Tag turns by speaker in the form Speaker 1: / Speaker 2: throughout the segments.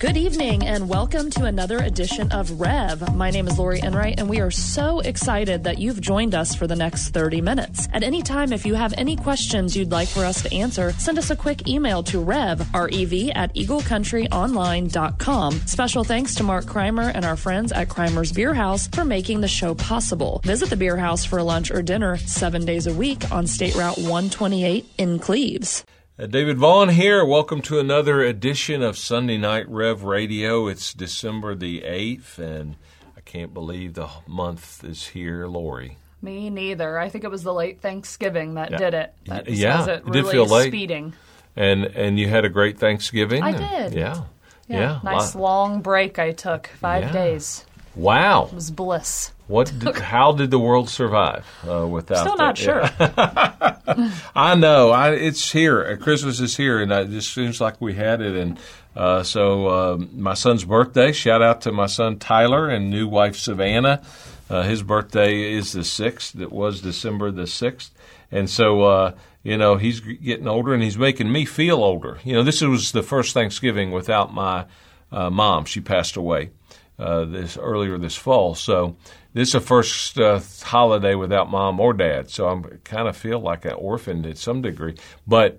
Speaker 1: Good evening and welcome to another edition of Rev. My name is Lori Enright and we are so excited that you've joined us for the next 30 minutes. At any time, if you have any questions you'd like for us to answer, send us a quick email to rev, R-E-V, at eaglecountryonline.com. Special thanks to Mark Kreimer and our friends at Kreimer's Beer House for making the show possible. Visit the Beer House for lunch or dinner seven days a week on State Route 128 in Cleves.
Speaker 2: Uh, David Vaughn here. Welcome to another edition of Sunday Night Rev Radio. It's December the 8th, and I can't believe the month is here, Lori.
Speaker 1: Me neither. I think it was the late Thanksgiving that yeah. did it. That
Speaker 2: yeah,
Speaker 1: it,
Speaker 2: really did feel late.
Speaker 1: Speeding.
Speaker 2: And and you had a great Thanksgiving.
Speaker 1: I
Speaker 2: did.
Speaker 1: Yeah. Yeah. yeah nice long break I took. Five yeah. days.
Speaker 2: Wow.
Speaker 1: It was bliss.
Speaker 2: What? Did, how did the world survive uh, without?
Speaker 1: Still not sure.
Speaker 2: I know. I, it's here. Christmas is here, and it just seems like we had it. And uh, so, uh, my son's birthday. Shout out to my son Tyler and new wife Savannah. Uh, his birthday is the sixth. It was December the sixth, and so uh, you know he's getting older, and he's making me feel older. You know, this was the first Thanksgiving without my uh, mom. She passed away. this earlier this fall, so this is the first uh, holiday without mom or dad, so I kind of feel like an orphan to some degree. But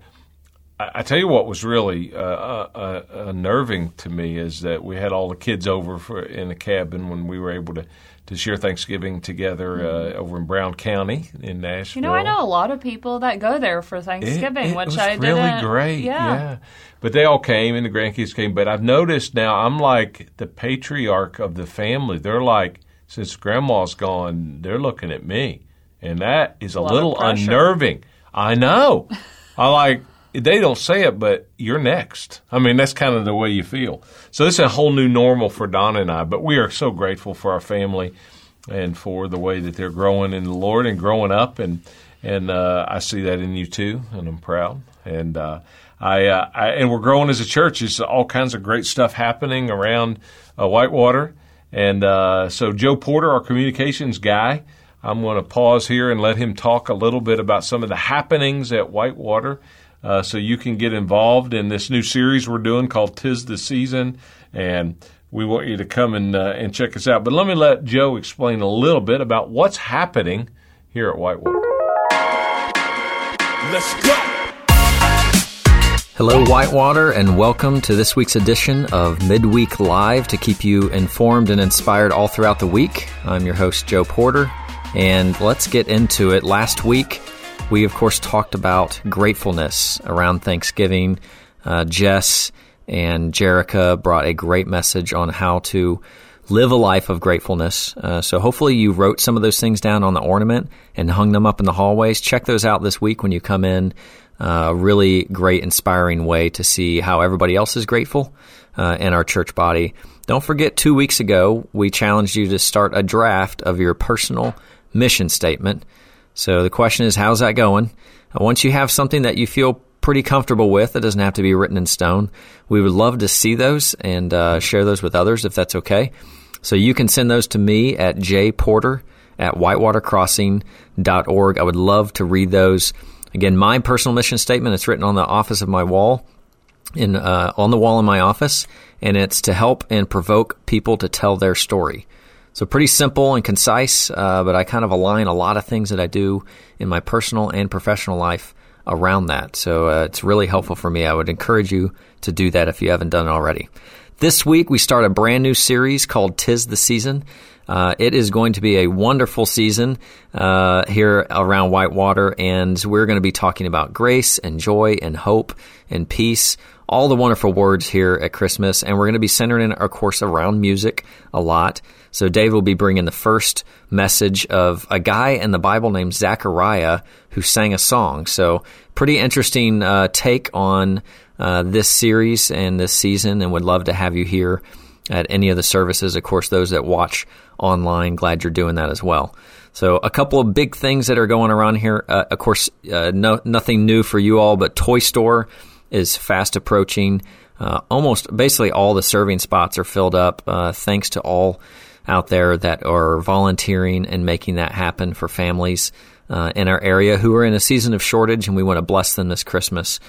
Speaker 2: I, I tell you what was really uh, uh, uh, unnerving to me is that we had all the kids over for, in the cabin when we were able to to share Thanksgiving together uh, mm-hmm. over in Brown County in Nashville.
Speaker 1: You know, I know a lot of people that go there for Thanksgiving,
Speaker 2: it, it
Speaker 1: which
Speaker 2: was
Speaker 1: I
Speaker 2: really
Speaker 1: didn't.
Speaker 2: great.
Speaker 1: Yeah.
Speaker 2: yeah. but they all came and the grandkids came. But I've noticed now I'm like the patriarch of the family. They're like since grandma's gone, they're looking at me. And that is a,
Speaker 1: a
Speaker 2: little unnerving. I know. I like, they don't say it, but you're next. I mean, that's kind of the way you feel. So this is a whole new normal for Donna and I, but we are so grateful for our family and for the way that they're growing in the Lord and growing up. And, and, uh, I see that in you too, and I'm proud. And, uh, I, uh, I, and we're growing as a church. There's all kinds of great stuff happening around uh, Whitewater. And uh, so, Joe Porter, our communications guy, I'm going to pause here and let him talk a little bit about some of the happenings at Whitewater uh, so you can get involved in this new series we're doing called Tis the Season. And we want you to come and, uh, and check us out. But let me let Joe explain a little bit about what's happening here at Whitewater.
Speaker 3: Let's go.
Speaker 4: Hello, Whitewater, and welcome to this week's edition of Midweek Live to keep you informed and inspired all throughout the week. I'm your host, Joe Porter, and let's get into it. Last week, we of course talked about gratefulness around Thanksgiving. Uh, Jess and Jerica brought a great message on how to live a life of gratefulness. Uh, so hopefully you wrote some of those things down on the ornament and hung them up in the hallways. Check those out this week when you come in a really great, inspiring way to see how everybody else is grateful uh, in our church body. Don't forget, two weeks ago, we challenged you to start a draft of your personal mission statement. So the question is, how's that going? Uh, once you have something that you feel pretty comfortable with, it doesn't have to be written in stone. We would love to see those and uh, share those with others if that's okay. So you can send those to me at jporter at whitewatercrossing.org. I would love to read those. Again, my personal mission statement, it's written on the office of my wall, in uh, on the wall in my office, and it's to help and provoke people to tell their story. So pretty simple and concise, uh, but I kind of align a lot of things that I do in my personal and professional life around that. So uh, it's really helpful for me. I would encourage you to do that if you haven't done it already. This week we start a brand new series called Tis the Season. Uh, it is going to be a wonderful season uh, here around Whitewater, and we're going to be talking about grace and joy and hope and peace. All the wonderful words here at Christmas, and we're going to be centering our course around music a lot. So Dave will be bringing the first message of a guy in the Bible named Zechariah who sang a song. So pretty interesting uh, take on uh, this series and this season, and would love to have you here at any of the services. Of course, those that watch online, glad you're doing that as well. So, a couple of big things that are going around here. Uh, of course, uh, no, nothing new for you all, but Toy Store is fast approaching. Uh, almost basically all the serving spots are filled up, uh, thanks to all out there that are volunteering and making that happen for families uh, in our area who are in a season of shortage, and we want to bless them this Christmas.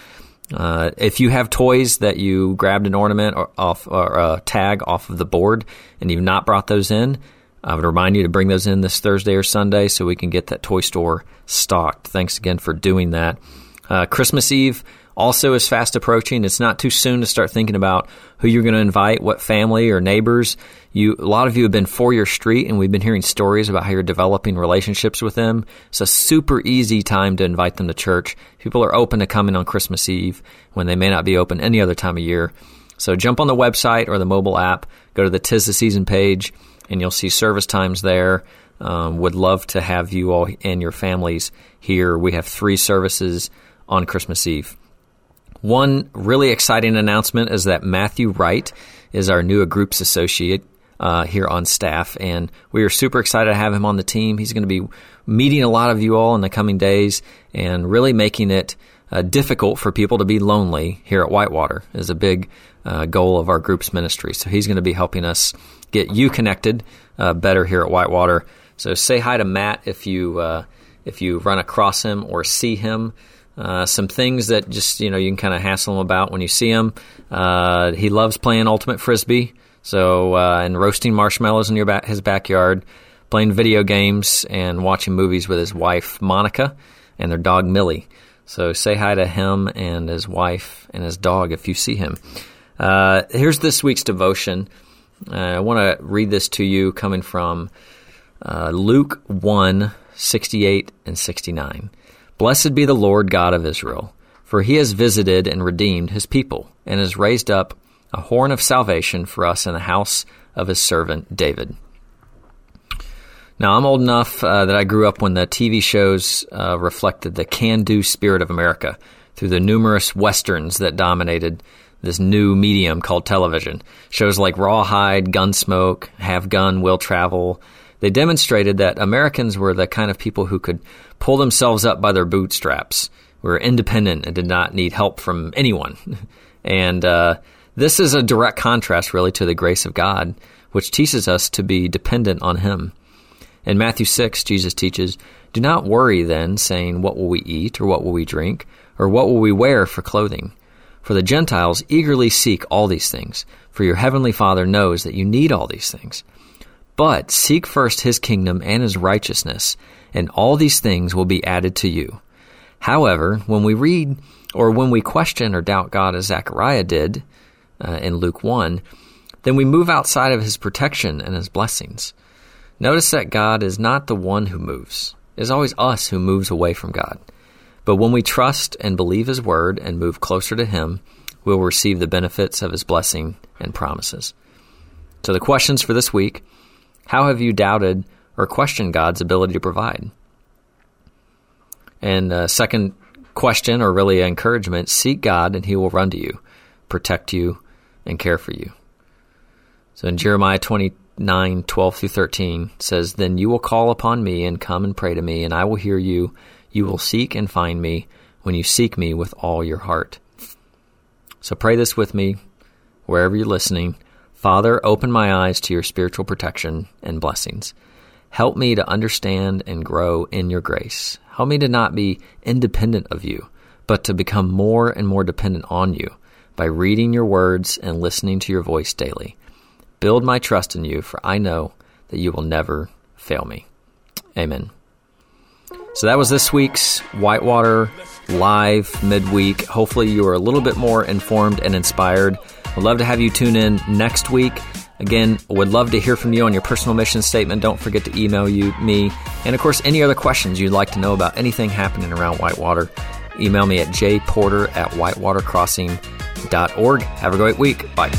Speaker 4: Uh, if you have toys that you grabbed an ornament or off or a tag off of the board and you've not brought those in, I would remind you to bring those in this Thursday or Sunday so we can get that toy store stocked. Thanks again for doing that. Uh, Christmas Eve also is fast approaching. It's not too soon to start thinking about who you're going to invite, what family or neighbors. You, a lot of you have been for your street, and we've been hearing stories about how you're developing relationships with them. It's a super easy time to invite them to church. People are open to coming on Christmas Eve when they may not be open any other time of year. So jump on the website or the mobile app, go to the Tis the Season page, and you'll see service times there. Um, would love to have you all and your families here. We have three services on Christmas Eve. One really exciting announcement is that Matthew Wright is our new groups associate uh, here on staff, and we are super excited to have him on the team. He's going to be meeting a lot of you all in the coming days and really making it uh, difficult for people to be lonely here at Whitewater is a big uh, goal of our group's ministry. So he's going to be helping us get you connected uh, better here at Whitewater. So say hi to Matt if you uh, if you run across him or see him. Uh, some things that just you know you can kind of hassle him about when you see him. Uh, he loves playing ultimate frisbee, so uh, and roasting marshmallows in your ba- his backyard, playing video games and watching movies with his wife Monica and their dog Millie. So say hi to him and his wife and his dog if you see him. Uh, here's this week's devotion. Uh, I want to read this to you coming from uh, Luke 1 68 and 69. Blessed be the Lord God of Israel, for he has visited and redeemed his people, and has raised up a horn of salvation for us in the house of his servant David. Now, I'm old enough uh, that I grew up when the TV shows uh, reflected the can do spirit of America through the numerous westerns that dominated this new medium called television. Shows like Rawhide, Gunsmoke, Have Gun, Will Travel. They demonstrated that Americans were the kind of people who could pull themselves up by their bootstraps, We were independent and did not need help from anyone. and uh, this is a direct contrast, really, to the grace of God, which teaches us to be dependent on Him. In Matthew 6, Jesus teaches, Do not worry then, saying, What will we eat, or what will we drink, or what will we wear for clothing? For the Gentiles eagerly seek all these things, for your heavenly Father knows that you need all these things. But seek first his kingdom and his righteousness, and all these things will be added to you. However, when we read or when we question or doubt God as Zechariah did uh, in Luke 1, then we move outside of his protection and his blessings. Notice that God is not the one who moves. It is always us who moves away from God. But when we trust and believe His word and move closer to Him, we'll receive the benefits of His blessing and promises. So, the questions for this week How have you doubted or questioned God's ability to provide? And uh, second question, or really encouragement seek God and He will run to you, protect you, and care for you. So, in Jeremiah 29 12 through 13 says, Then you will call upon me and come and pray to me, and I will hear you you will seek and find me when you seek me with all your heart. So pray this with me wherever you're listening. Father, open my eyes to your spiritual protection and blessings. Help me to understand and grow in your grace. Help me to not be independent of you, but to become more and more dependent on you by reading your words and listening to your voice daily. Build my trust in you, for I know that you will never fail me. Amen. So that was this week's Whitewater Live midweek. Hopefully, you are a little bit more informed and inspired. Would love to have you tune in next week. Again, would love to hear from you on your personal mission statement. Don't forget to email you me, and of course, any other questions you'd like to know about anything happening around Whitewater. Email me at jporter at whitewatercrossing.org. Have a great week. Bye.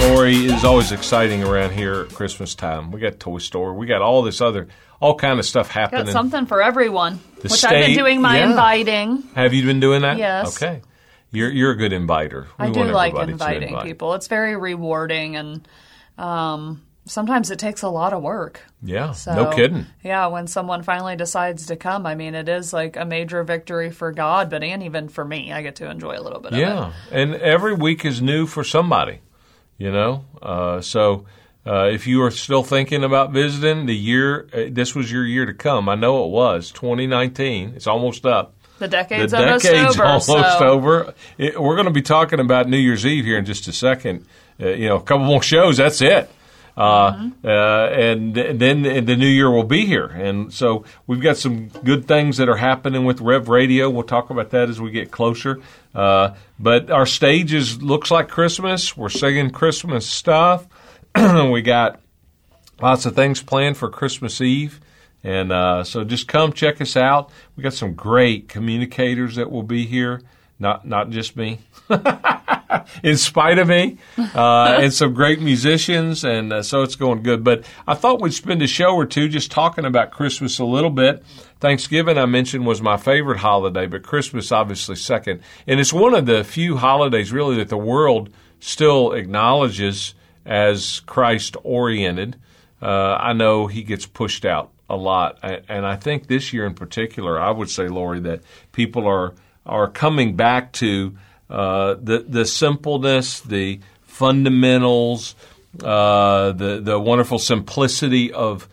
Speaker 2: Lori is always exciting around here at Christmas time. We got Toy Store. We got all this other, all kind of stuff happening.
Speaker 1: Got something for everyone.
Speaker 2: The
Speaker 1: which
Speaker 2: state-
Speaker 1: I've been doing my
Speaker 2: yeah.
Speaker 1: inviting.
Speaker 2: Have you been doing that?
Speaker 1: Yes.
Speaker 2: Okay. You're you're a good inviter. We
Speaker 1: I do like inviting
Speaker 2: invite.
Speaker 1: people. It's very rewarding, and um, sometimes it takes a lot of work.
Speaker 2: Yeah.
Speaker 1: So,
Speaker 2: no kidding.
Speaker 1: Yeah, when someone finally decides to come, I mean, it is like a major victory for God, but and even for me, I get to enjoy a little bit of it.
Speaker 2: Yeah, and every week is new for somebody, you know. Uh, so uh, if you are still thinking about visiting, the year uh, this was your year to come. I know it was 2019. It's almost up.
Speaker 1: The decade's,
Speaker 2: the
Speaker 1: almost
Speaker 2: decade's
Speaker 1: over.
Speaker 2: almost
Speaker 1: so-
Speaker 2: over. It- we're going to be talking about New Year's Eve here in just a second. Uh, you know, a couple more shows. That's it. Uh,
Speaker 1: Mm-hmm.
Speaker 2: uh, and, and then the new year will be here. And so we've got some good things that are happening with Rev Radio. We'll talk about that as we get closer. Uh, but our stage is looks like Christmas. We're singing Christmas stuff. we got lots of things planned for Christmas Eve. And uh, so just come check us out. We got some great communicators that will be here, not not just me, in spite of me, uh, and some great musicians. And uh, so it's going good. But I thought we'd spend a show or two just talking about Christmas a little bit. Thanksgiving, I mentioned, was my favorite holiday, but Christmas obviously second. And it's one of the few holidays really that the world still acknowledges as Christ oriented. Uh, I know he gets pushed out a lot, and I think this year in particular, I would say, Lori, that people are are coming back to uh, the the simpleness, the fundamentals, uh, the the wonderful simplicity of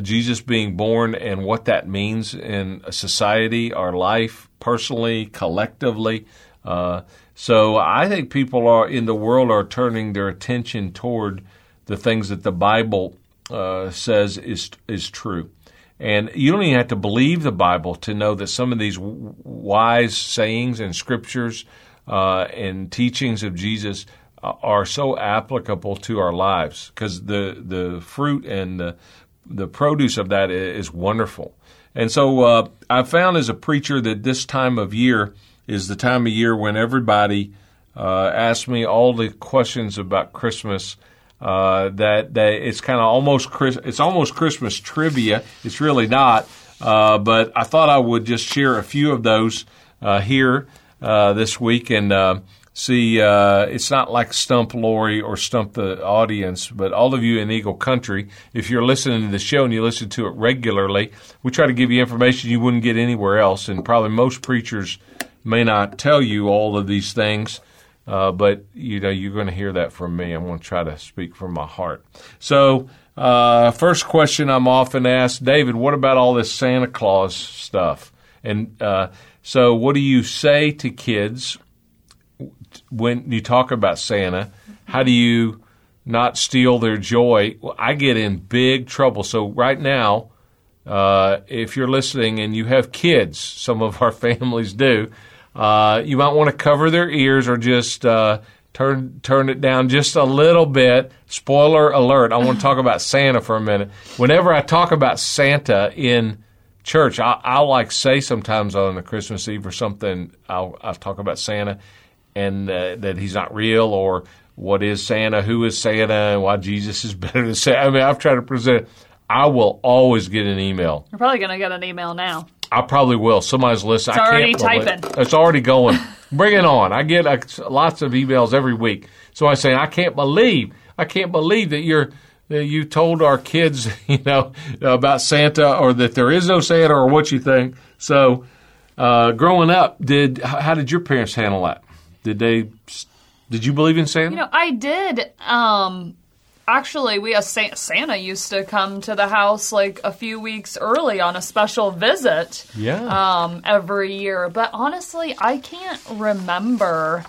Speaker 2: Jesus being born and what that means in a society, our life, personally, collectively. Uh, so I think people are in the world are turning their attention toward the things that the Bible uh, says is is true. And you don't even have to believe the Bible to know that some of these wise sayings and scriptures uh, and teachings of Jesus uh, are so applicable to our lives because the the fruit and the the produce of that is wonderful. And so uh, I found as a preacher that this time of year is the time of year when everybody uh, asks me all the questions about Christmas. Uh, that that it's kind of almost Chris, it's almost Christmas trivia. It's really not, uh, but I thought I would just share a few of those uh, here uh, this week and uh, see. Uh, it's not like Stump Lori or Stump the audience, but all of you in Eagle Country, if you're listening to the show and you listen to it regularly, we try to give you information you wouldn't get anywhere else, and probably most preachers may not tell you all of these things. Uh, but you know you're going to hear that from me. I'm going to try to speak from my heart. So, uh, first question I'm often asked, David, what about all this Santa Claus stuff? And uh, so, what do you say to kids when you talk about Santa? How do you not steal their joy? Well, I get in big trouble. So, right now, uh, if you're listening and you have kids, some of our families do, uh, you might want to cover their ears or just uh, turn turn it down just a little bit. Spoiler alert! I want to talk about Santa for a minute. Whenever I talk about Santa in church, I, I'll like say sometimes on a Christmas Eve or something, I'll, I'll talk about Santa and uh, that he's not real or what is Santa, who is Santa, and why Jesus is better than Santa. I mean, I've tried to present. I will always get an email.
Speaker 1: You're probably going to get an email now.
Speaker 2: I probably will. Somebody's listening.
Speaker 1: It's
Speaker 2: I
Speaker 1: already
Speaker 2: believe-
Speaker 1: typing.
Speaker 2: It's already going. Bring it on. I get uh, lots of emails every week. So I say, I can't believe, I can't believe that you're that you told our kids, you know, about Santa or that there is no Santa or what you think. So, uh, growing up, did how how did your parents handle that? Did they? Did you believe in Santa?
Speaker 1: You know, I did. Um, actually, we a Sa- Santa used to come to the house like a few weeks early on a special visit.
Speaker 2: yeah.
Speaker 1: Um, every year, but honestly, I can't remember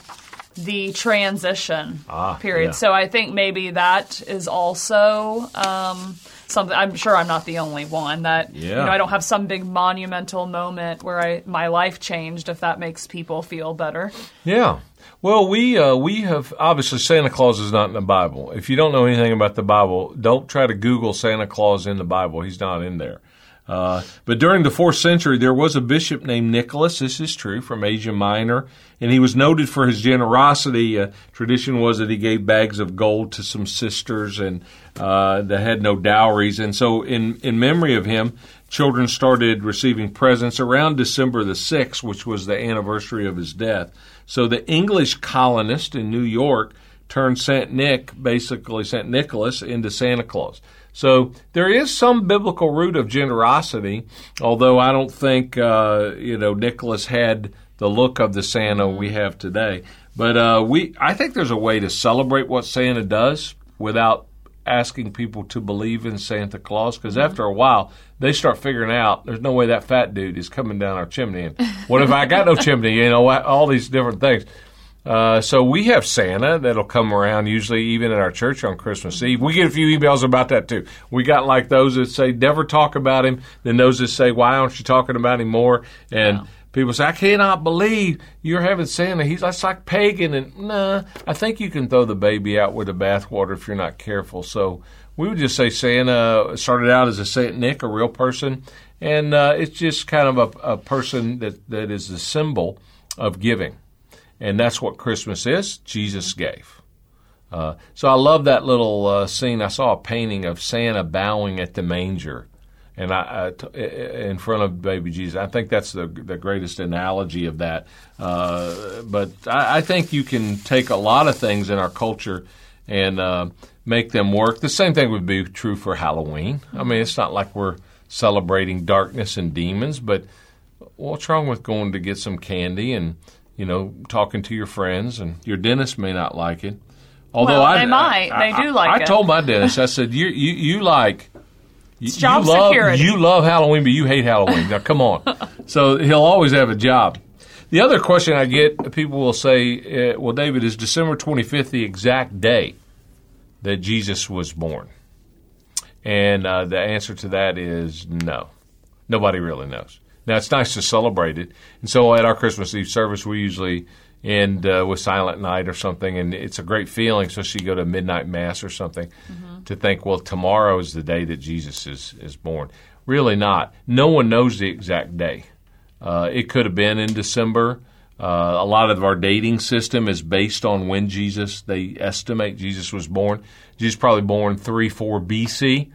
Speaker 1: the transition
Speaker 2: Ah,
Speaker 1: period.
Speaker 2: yeah.
Speaker 1: So I think maybe that is also um, something. I'm sure I'm not the only one that you know. I don't have some big monumental moment where I my life changed. If that makes people feel better.
Speaker 2: Yeah. Well, we uh, we have obviously Santa Claus is not in the Bible. If you don't know anything about the Bible, don't try to Google Santa Claus in the Bible. He's not in there. Uh, but during the fourth century, there was a bishop named Nicholas. This is true from Asia Minor, and he was noted for his generosity. Uh, tradition was that he gave bags of gold to some sisters and uh, that had no dowries. And so, in in memory of him, children started receiving presents around December the sixth, which was the anniversary of his death. So the English colonist in New York turned Saint Nick, basically Saint Nicholas, into Santa Claus. So there is some biblical root of generosity, although I don't think uh, you know Nicholas had the look of the Santa we have today. But uh, we, I think there's a way to celebrate what Santa does without asking people to believe in Santa Claus because after a while they start figuring out there's no way that fat dude is coming down our chimney. And what if I got no chimney? You know, all these different things. Uh, so we have Santa that'll come around usually even at our church on Christmas Eve. We get a few emails about that too. We got like those that say never talk about him, then those that say why aren't you talking about him more? And wow. people say I cannot believe you're having Santa. He's that's like pagan and nah. I think you can throw the baby out with the bathwater if you're not careful. So we would just say Santa started out as a Saint Nick, a real person, and uh, it's just kind of a, a person that that is a symbol of giving. And that's what Christmas is. Jesus gave. Uh, so I love that little uh, scene. I saw a painting of Santa bowing at the manger, and I, in front of baby Jesus. I think that's the the greatest analogy of that. Uh, but I, I, think you can take a lot of things in our culture and uh, make them work. The same thing would be true for Halloween. I mean, it's not like we're celebrating darkness and demons, but what's wrong with going to get some candy and you know, talking to your friends, and your dentist may not like it.
Speaker 1: Although well, I, they might, I, they do like
Speaker 2: I,
Speaker 1: it.
Speaker 2: I told my dentist, I said, you you, you like.
Speaker 1: You, job
Speaker 2: love,
Speaker 1: security.
Speaker 2: You love Halloween, but you hate Halloween. Now, come on. so he'll always have a job. The other question I get, people will say, uh, well, David, is December 25th the exact day that Jesus was born? And uh, the answer to that is no. Nobody really knows. Now it's nice to celebrate it, and so at our Christmas Eve service, we usually end uh, with Silent Night or something, and it's a great feeling, especially you go to midnight mass or something, mm-hmm. to think, well, tomorrow is the day that Jesus is is born. Really not. No one knows the exact day. Uh, it could have been in December. Uh, a lot of our dating system is based on when Jesus, they estimate Jesus was born. Jesus probably born 3, 4 BC.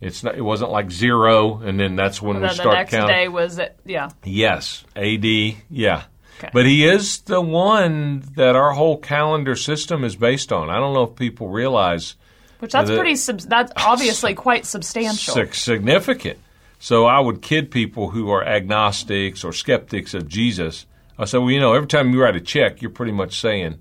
Speaker 2: It's not, it wasn't like zero, and then that's when
Speaker 1: well,
Speaker 2: we start the
Speaker 1: next
Speaker 2: counting.
Speaker 1: day was it? Yeah.
Speaker 2: Yes, AD. Yeah. Okay. But he is the one that our whole calendar system is based on. I don't know if people realize.
Speaker 1: Which that's that pretty. Sub- that's obviously quite substantial.
Speaker 2: Significant. So I would kid people who are agnostics or skeptics of Jesus. I say, well, you know, every time you write a check, you're pretty much saying,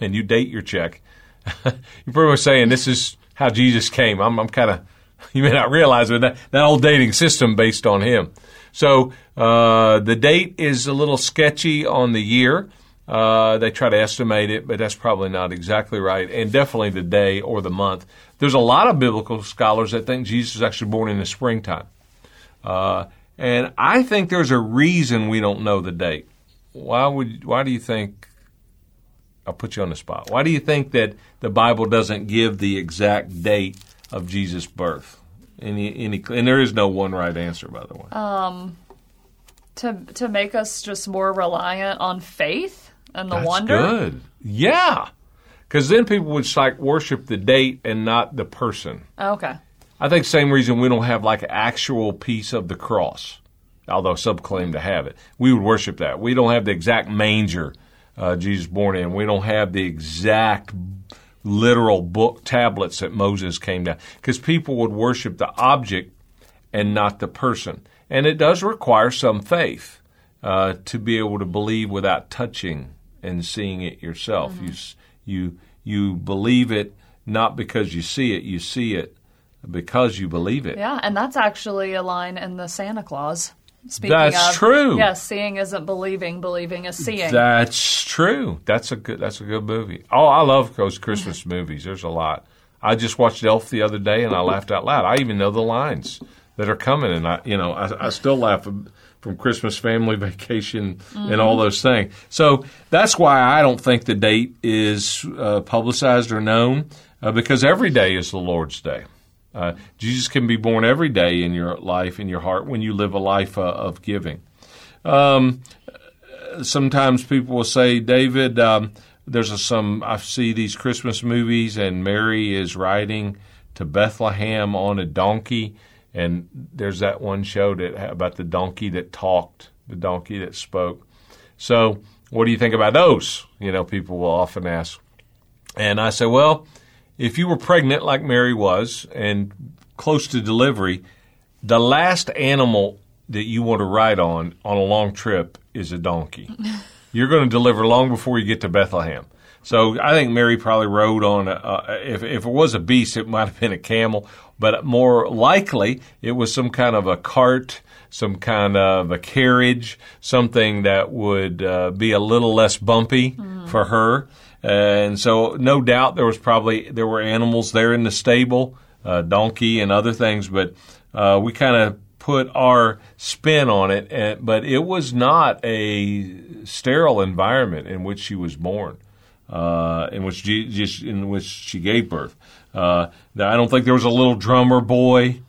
Speaker 2: and you date your check, you're pretty much saying this is how Jesus came. I'm, I'm kind of you may not realize it, that, that old dating system based on him. So uh, the date is a little sketchy on the year. Uh, they try to estimate it, but that's probably not exactly right, and definitely the day or the month. There's a lot of biblical scholars that think Jesus was actually born in the springtime. Uh, and I think there's a reason we don't know the date. Why would? Why do you think? I'll put you on the spot. Why do you think that the Bible doesn't give the exact date of Jesus' birth? Any, any, and there is no one right answer, by the way.
Speaker 1: Um, to to make us just more reliant on faith and the
Speaker 2: That's
Speaker 1: wonder.
Speaker 2: Good, yeah, because then people would like worship the date and not the person.
Speaker 1: Okay.
Speaker 2: I think same reason we don't have like an actual piece of the cross, although some claim to have it. We would worship that. We don't have the exact manger uh, Jesus born in. We don't have the exact literal book tablets that Moses came down because people would worship the object and not the person. And it does require some faith uh, to be able to believe without touching and seeing it yourself. Mm-hmm. You you you believe it not because you see it, you see it because you believe it.
Speaker 1: Yeah, and that's actually a line in the Santa Clause.
Speaker 2: Speaking that's of, true.
Speaker 1: Yes, seeing isn't believing. Believing is seeing.
Speaker 2: That's true. That's a good. That's a good movie. Oh, I love those Christmas movies. There's a lot. I just watched Elf the other day and I laughed out loud. I even know the lines that are coming, and I, you know, I, I still laugh from Christmas Family Vacation mm-hmm. and all those things. So that's why I don't think the date is uh, publicized or known uh, because every day is the Lord's Day. Uh, Jesus can be born every day in your life, in your heart, when you live a life uh, of giving. Um, sometimes people will say, David, um, there's a, some, I see these Christmas movies, and Mary is riding to Bethlehem on a donkey. And there's that one show that about the donkey that talked, the donkey that spoke. So, what do you think about those? You know, people will often ask. And I say, well, if you were pregnant like Mary was and close to delivery, the last animal that you want to ride on on a long trip is a donkey. you're going to deliver long before you get to Bethlehem. So I think Mary probably rode on. A, uh, if if it was a beast, it might have been a camel, but more likely it was some kind of a cart, some kind of a carriage, something that would uh, be a little less bumpy mm. for her. And so, no doubt, there was probably there were animals there in the stable, uh, donkey and other things, but uh, we kind of put our spin on it. And, but it was not a sterile environment in which she was born uh, in which Jesus, in which she gave birth. Uh, I don't think there was a little drummer boy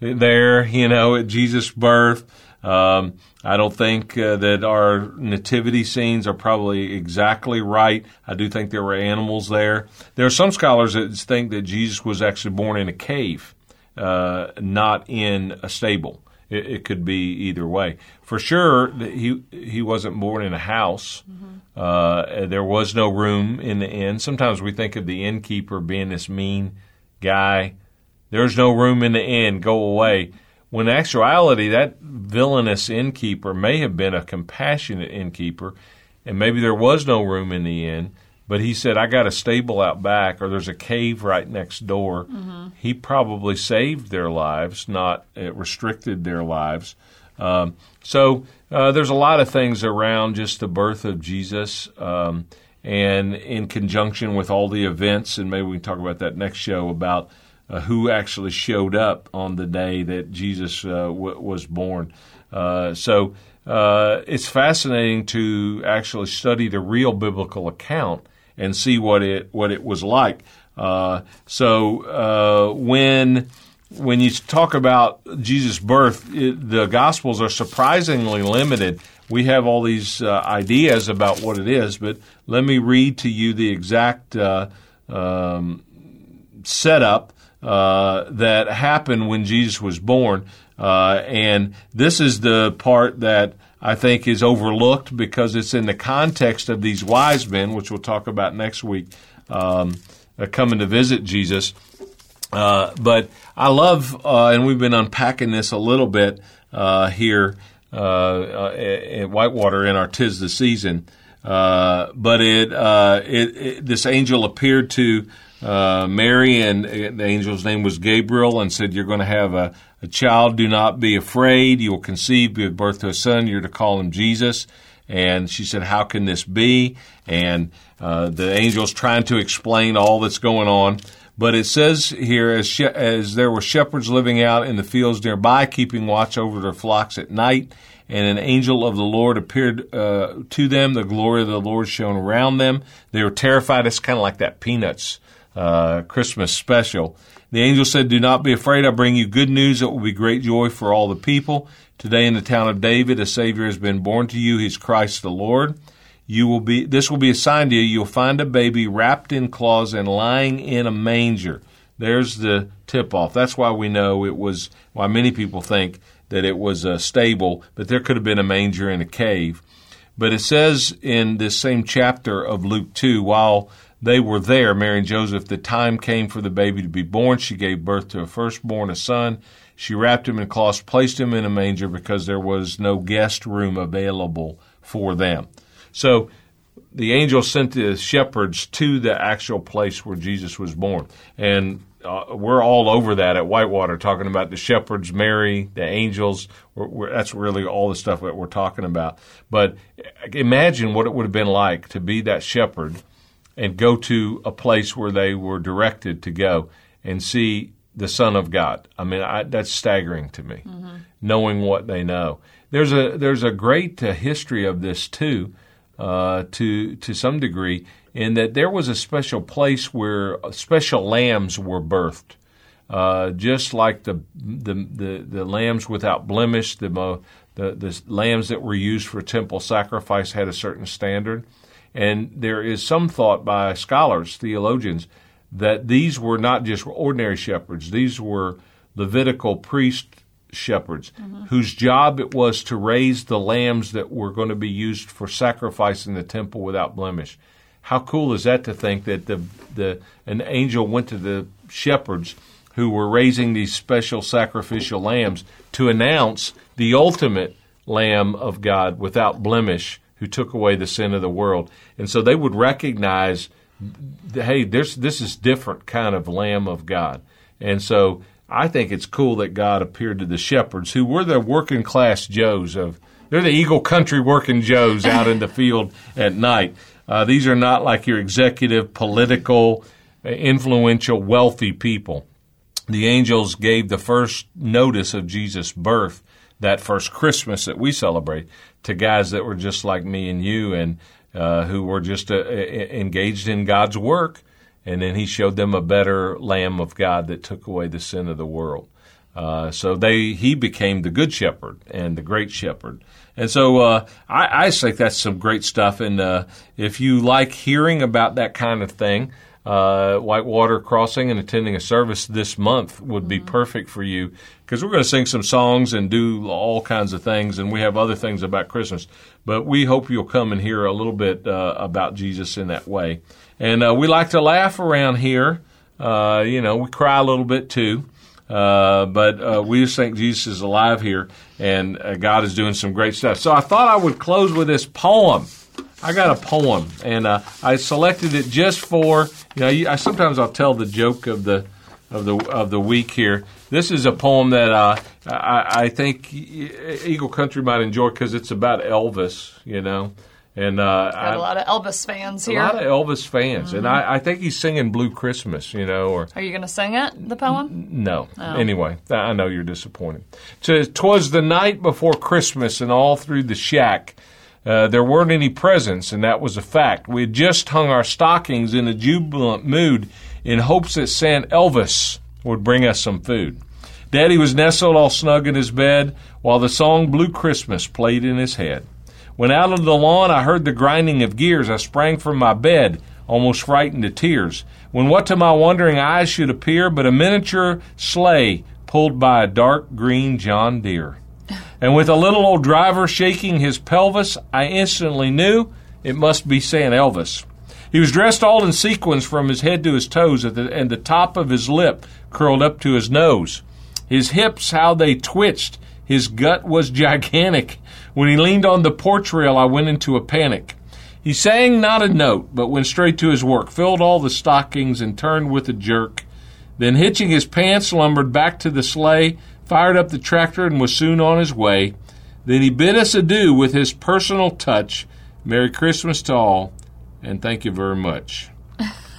Speaker 2: there, you know, at Jesus' birth. Um, I don't think uh, that our nativity scenes are probably exactly right. I do think there were animals there. There are some scholars that think that Jesus was actually born in a cave, uh, not in a stable. It, it, could be either way. For sure, he he wasn't born in a house. Mm-hmm. Uh, there was no room in the inn. Sometimes we think of the innkeeper being this mean guy. There's no room in the inn. Go away. When in actuality, that villainous innkeeper may have been a compassionate innkeeper, and maybe there was no room in the inn. But he said, I got a stable out back, or there's a cave right next door. Mm-hmm. He probably saved their lives, not uh, restricted their lives. Um, so uh, there's a lot of things around just the birth of Jesus. Um, and in conjunction with all the events, and maybe we can talk about that next show about uh, who actually showed up on the day that Jesus uh, w- was born. Uh, so uh, it's fascinating to actually study the real biblical account and see what it what it was like. Uh, so uh, when when you talk about Jesus' birth, it, the Gospels are surprisingly limited. We have all these ideas about what it is, but let me read to you the exact um, setup uh, that happened when Jesus was born. Uh, and this is the part that I think is overlooked because it's in the context of these wise men, which we'll talk about next week, um, uh, coming to visit Jesus. Uh, but I love, uh, and we've been unpacking this a little bit here at Whitewater in our Tis the Season. but it, it, it, this angel appeared to Mary, and the angel's name was Gabriel, and said, "You're going to have a, a child, do not be afraid. You will conceive, give birth to a son. You're to call him Jesus. And she said, How can this be? And uh, the angel's trying to explain all that's going on. But it says here, as, she- as there were shepherds living out in the fields nearby, keeping watch over their flocks at night, and an angel of the Lord appeared uh, to them. The glory of the Lord shone around them. They were terrified. It's kind of like that Peanuts uh, Christmas special. The angel said, Do not be afraid. I bring you good news that will be great joy for all the people. Today in the town of David, a Savior has been born to you. He's Christ the Lord. You will be, this will be a sign to you. You'll find a baby wrapped in cloths and lying in a manger. There's the tip off. That's why we know it was, why many people think that it was a stable, but there could have been a manger in a cave. But it says in this same chapter of Luke 2, while they were there, Mary and Joseph. The time came for the baby to be born. She gave birth to a firstborn, a son. She wrapped him in cloths, placed him in a manger because there was no guest room available for them. So the angel sent the shepherds to the actual place where Jesus was born. And uh, we're all over that at Whitewater, talking about the shepherds, Mary, the angels. We're, we're, that's really all the stuff that we're talking about. But imagine what it would have been like to be that shepherd and go to a place where they were directed to go and see the Son of God. I mean, I, that's staggering to me, mm-hmm. knowing what they know. There's a there's a great uh, history of this too, uh, to to some degree, in that there was a special place where special lambs were birthed, uh, just like the, the the the lambs without blemish, the the the lambs that were used for temple sacrifice had a certain standard. And there is some thought by scholars, theologians, that these were not just ordinary shepherds, these were Levitical priest shepherds mm-hmm. whose job it was to raise the lambs that were going to be used for sacrifice in the temple without blemish. How cool is that to think that the, the an angel went to the shepherds who were raising these special sacrificial lambs to announce the ultimate lamb of God without blemish who took away the sin of the world. And so they would recognize, hey, there's, this is different kind of Lamb of God. And so I think it's cool that God appeared to the shepherds who were the working class Joes of, they're the Eagle Country working Joes out in the field at night. Uh, these are not like your executive, political, influential, wealthy people. The angels gave the first notice of Jesus' birth that first Christmas that we celebrate to guys that were just like me and you and uh, who were just uh, engaged in God's work. And then he showed them a better Lamb of God that took away the sin of the world. Uh, so they he became the good shepherd and the great shepherd. And so uh, I, I think that's some great stuff. And uh, if you like hearing about that kind of thing, uh, Whitewater Crossing and attending a service this month would be mm-hmm. perfect for you because we're going to sing some songs and do all kinds of things, and we have other things about Christmas. But we hope you'll come and hear a little bit uh, about Jesus in that way. And uh, we like to laugh around here. Uh, you know, we cry a little bit too. Uh, but uh, we just think Jesus is alive here, and God is doing some great stuff. So I thought I would close with this poem. I got a poem, and uh, I selected it just for you know. I, sometimes I'll tell the joke of the of the of the week here. This is a poem that uh, I, I, think Eagle Country might enjoy because it's about Elvis, you know. And uh,
Speaker 1: got a lot of Elvis fans here.
Speaker 2: A lot of Elvis fans, mm-hmm. and I, I, think he's singing "Blue Christmas," you know. Or
Speaker 1: are you going to sing it? The poem?
Speaker 2: no. Oh. Anyway, I know you're disappointed. So, "Twas the night before Christmas, and all through the shack." Uh, there weren't any presents, and that was a fact. We had just hung our stockings in a jubilant mood in hopes that Saint Elvis would bring us some food. Daddy was nestled all snug in his bed while the song Blue Christmas played in his head. When out on the lawn I heard the grinding of gears, I sprang from my bed, almost frightened to tears, when what to my wondering eyes should appear but a miniature sleigh pulled by a dark green John Deere and with a little old driver shaking his pelvis, I instantly knew it must be St. Elvis. He was dressed all in sequins from his head to his toes, and the top of his lip curled up to his nose. His hips, how they twitched. His gut was gigantic. When he leaned on the porch rail, I went into a panic. He sang not a note, but went straight to his work, filled all the stockings, and turned with a jerk. Then, hitching his pants, lumbered back to the sleigh, fired up the tractor, and was soon on his way. Then he bid us adieu with his personal touch. Merry Christmas to all, and thank you very much.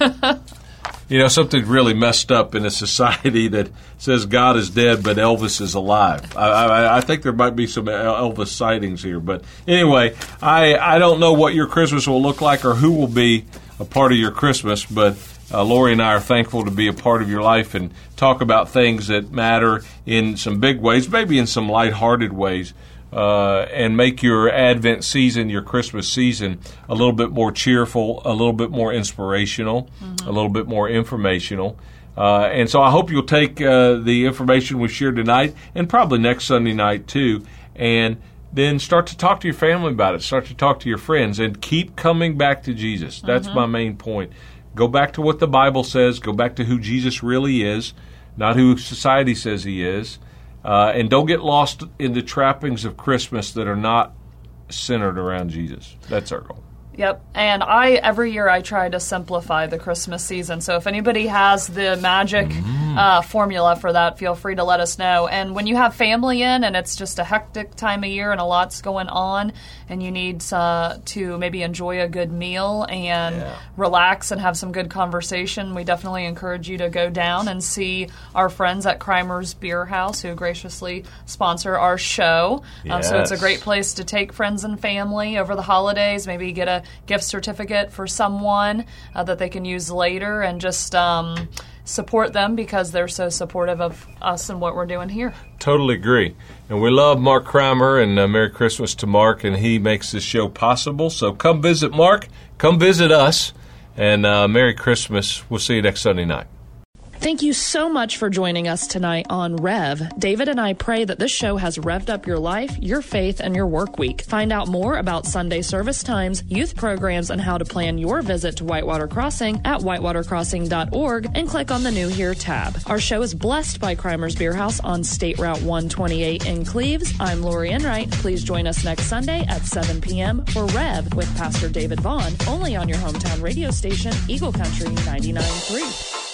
Speaker 2: you know, something really messed up in a society that says God is dead, but Elvis is alive. I, I, I, think there might be some Elvis sightings here. But anyway, I, I don't know what your Christmas will look like or who will be a part of your Christmas, but uh, Lori and I are thankful to be a part of your life and talk about things that matter in some big ways, maybe in some lighthearted ways, uh, and make your Advent season, your Christmas season, a little bit more cheerful, a little bit more inspirational, mm-hmm. a little bit more informational. Uh, and so I hope you'll take uh, the information we shared tonight and probably next Sunday night too, and then start to talk to your family about it. Start to talk to your friends and keep coming back to Jesus. That's mm-hmm. my main point. Go back to what the Bible says. Go back to who Jesus really is, not who society says he is. Uh, and don't get lost in the trappings of Christmas that are not centered around Jesus. That's our goal.
Speaker 1: Yep. And I every year I try to simplify the Christmas season. So if anybody has the magic mm. uh, formula for that, feel free to let us know. And when you have family in and it's just a hectic time of year and a lot's going on, and you need uh, to maybe enjoy a good meal and yeah. relax and have some good conversation, we definitely encourage you to go down and see our friends at Kreimer's Beer House who graciously sponsor our show. Yes. Um, so it's a great place to take friends and family over the holidays. Maybe get a gift certificate for someone uh, that they can use later and just um, support them because they're so supportive of us and what we're doing here.
Speaker 2: Totally agree. And we love Mark Kreimer and uh, Merry Christmas to Mark, and he makes this show possible. So come visit Mark, come visit us, and uh, Merry Christmas. We'll see you next Sunday night.
Speaker 1: Thank you so much for joining us tonight on Rev. David and I pray that this show has revved up your life, your faith, and your work week. Find out more about Sunday service times, youth programs, and how to plan your visit to Whitewater Crossing at whitewatercrossing.org and click on the New Here tab. Our show is blessed by Kreimer's Beer House on State Route 128 in Cleves. I'm Lori Enright. Please join us next Sunday at 7 p.m. for Rev with Pastor David Vaughn, only on your hometown radio station, Eagle Country 99.3.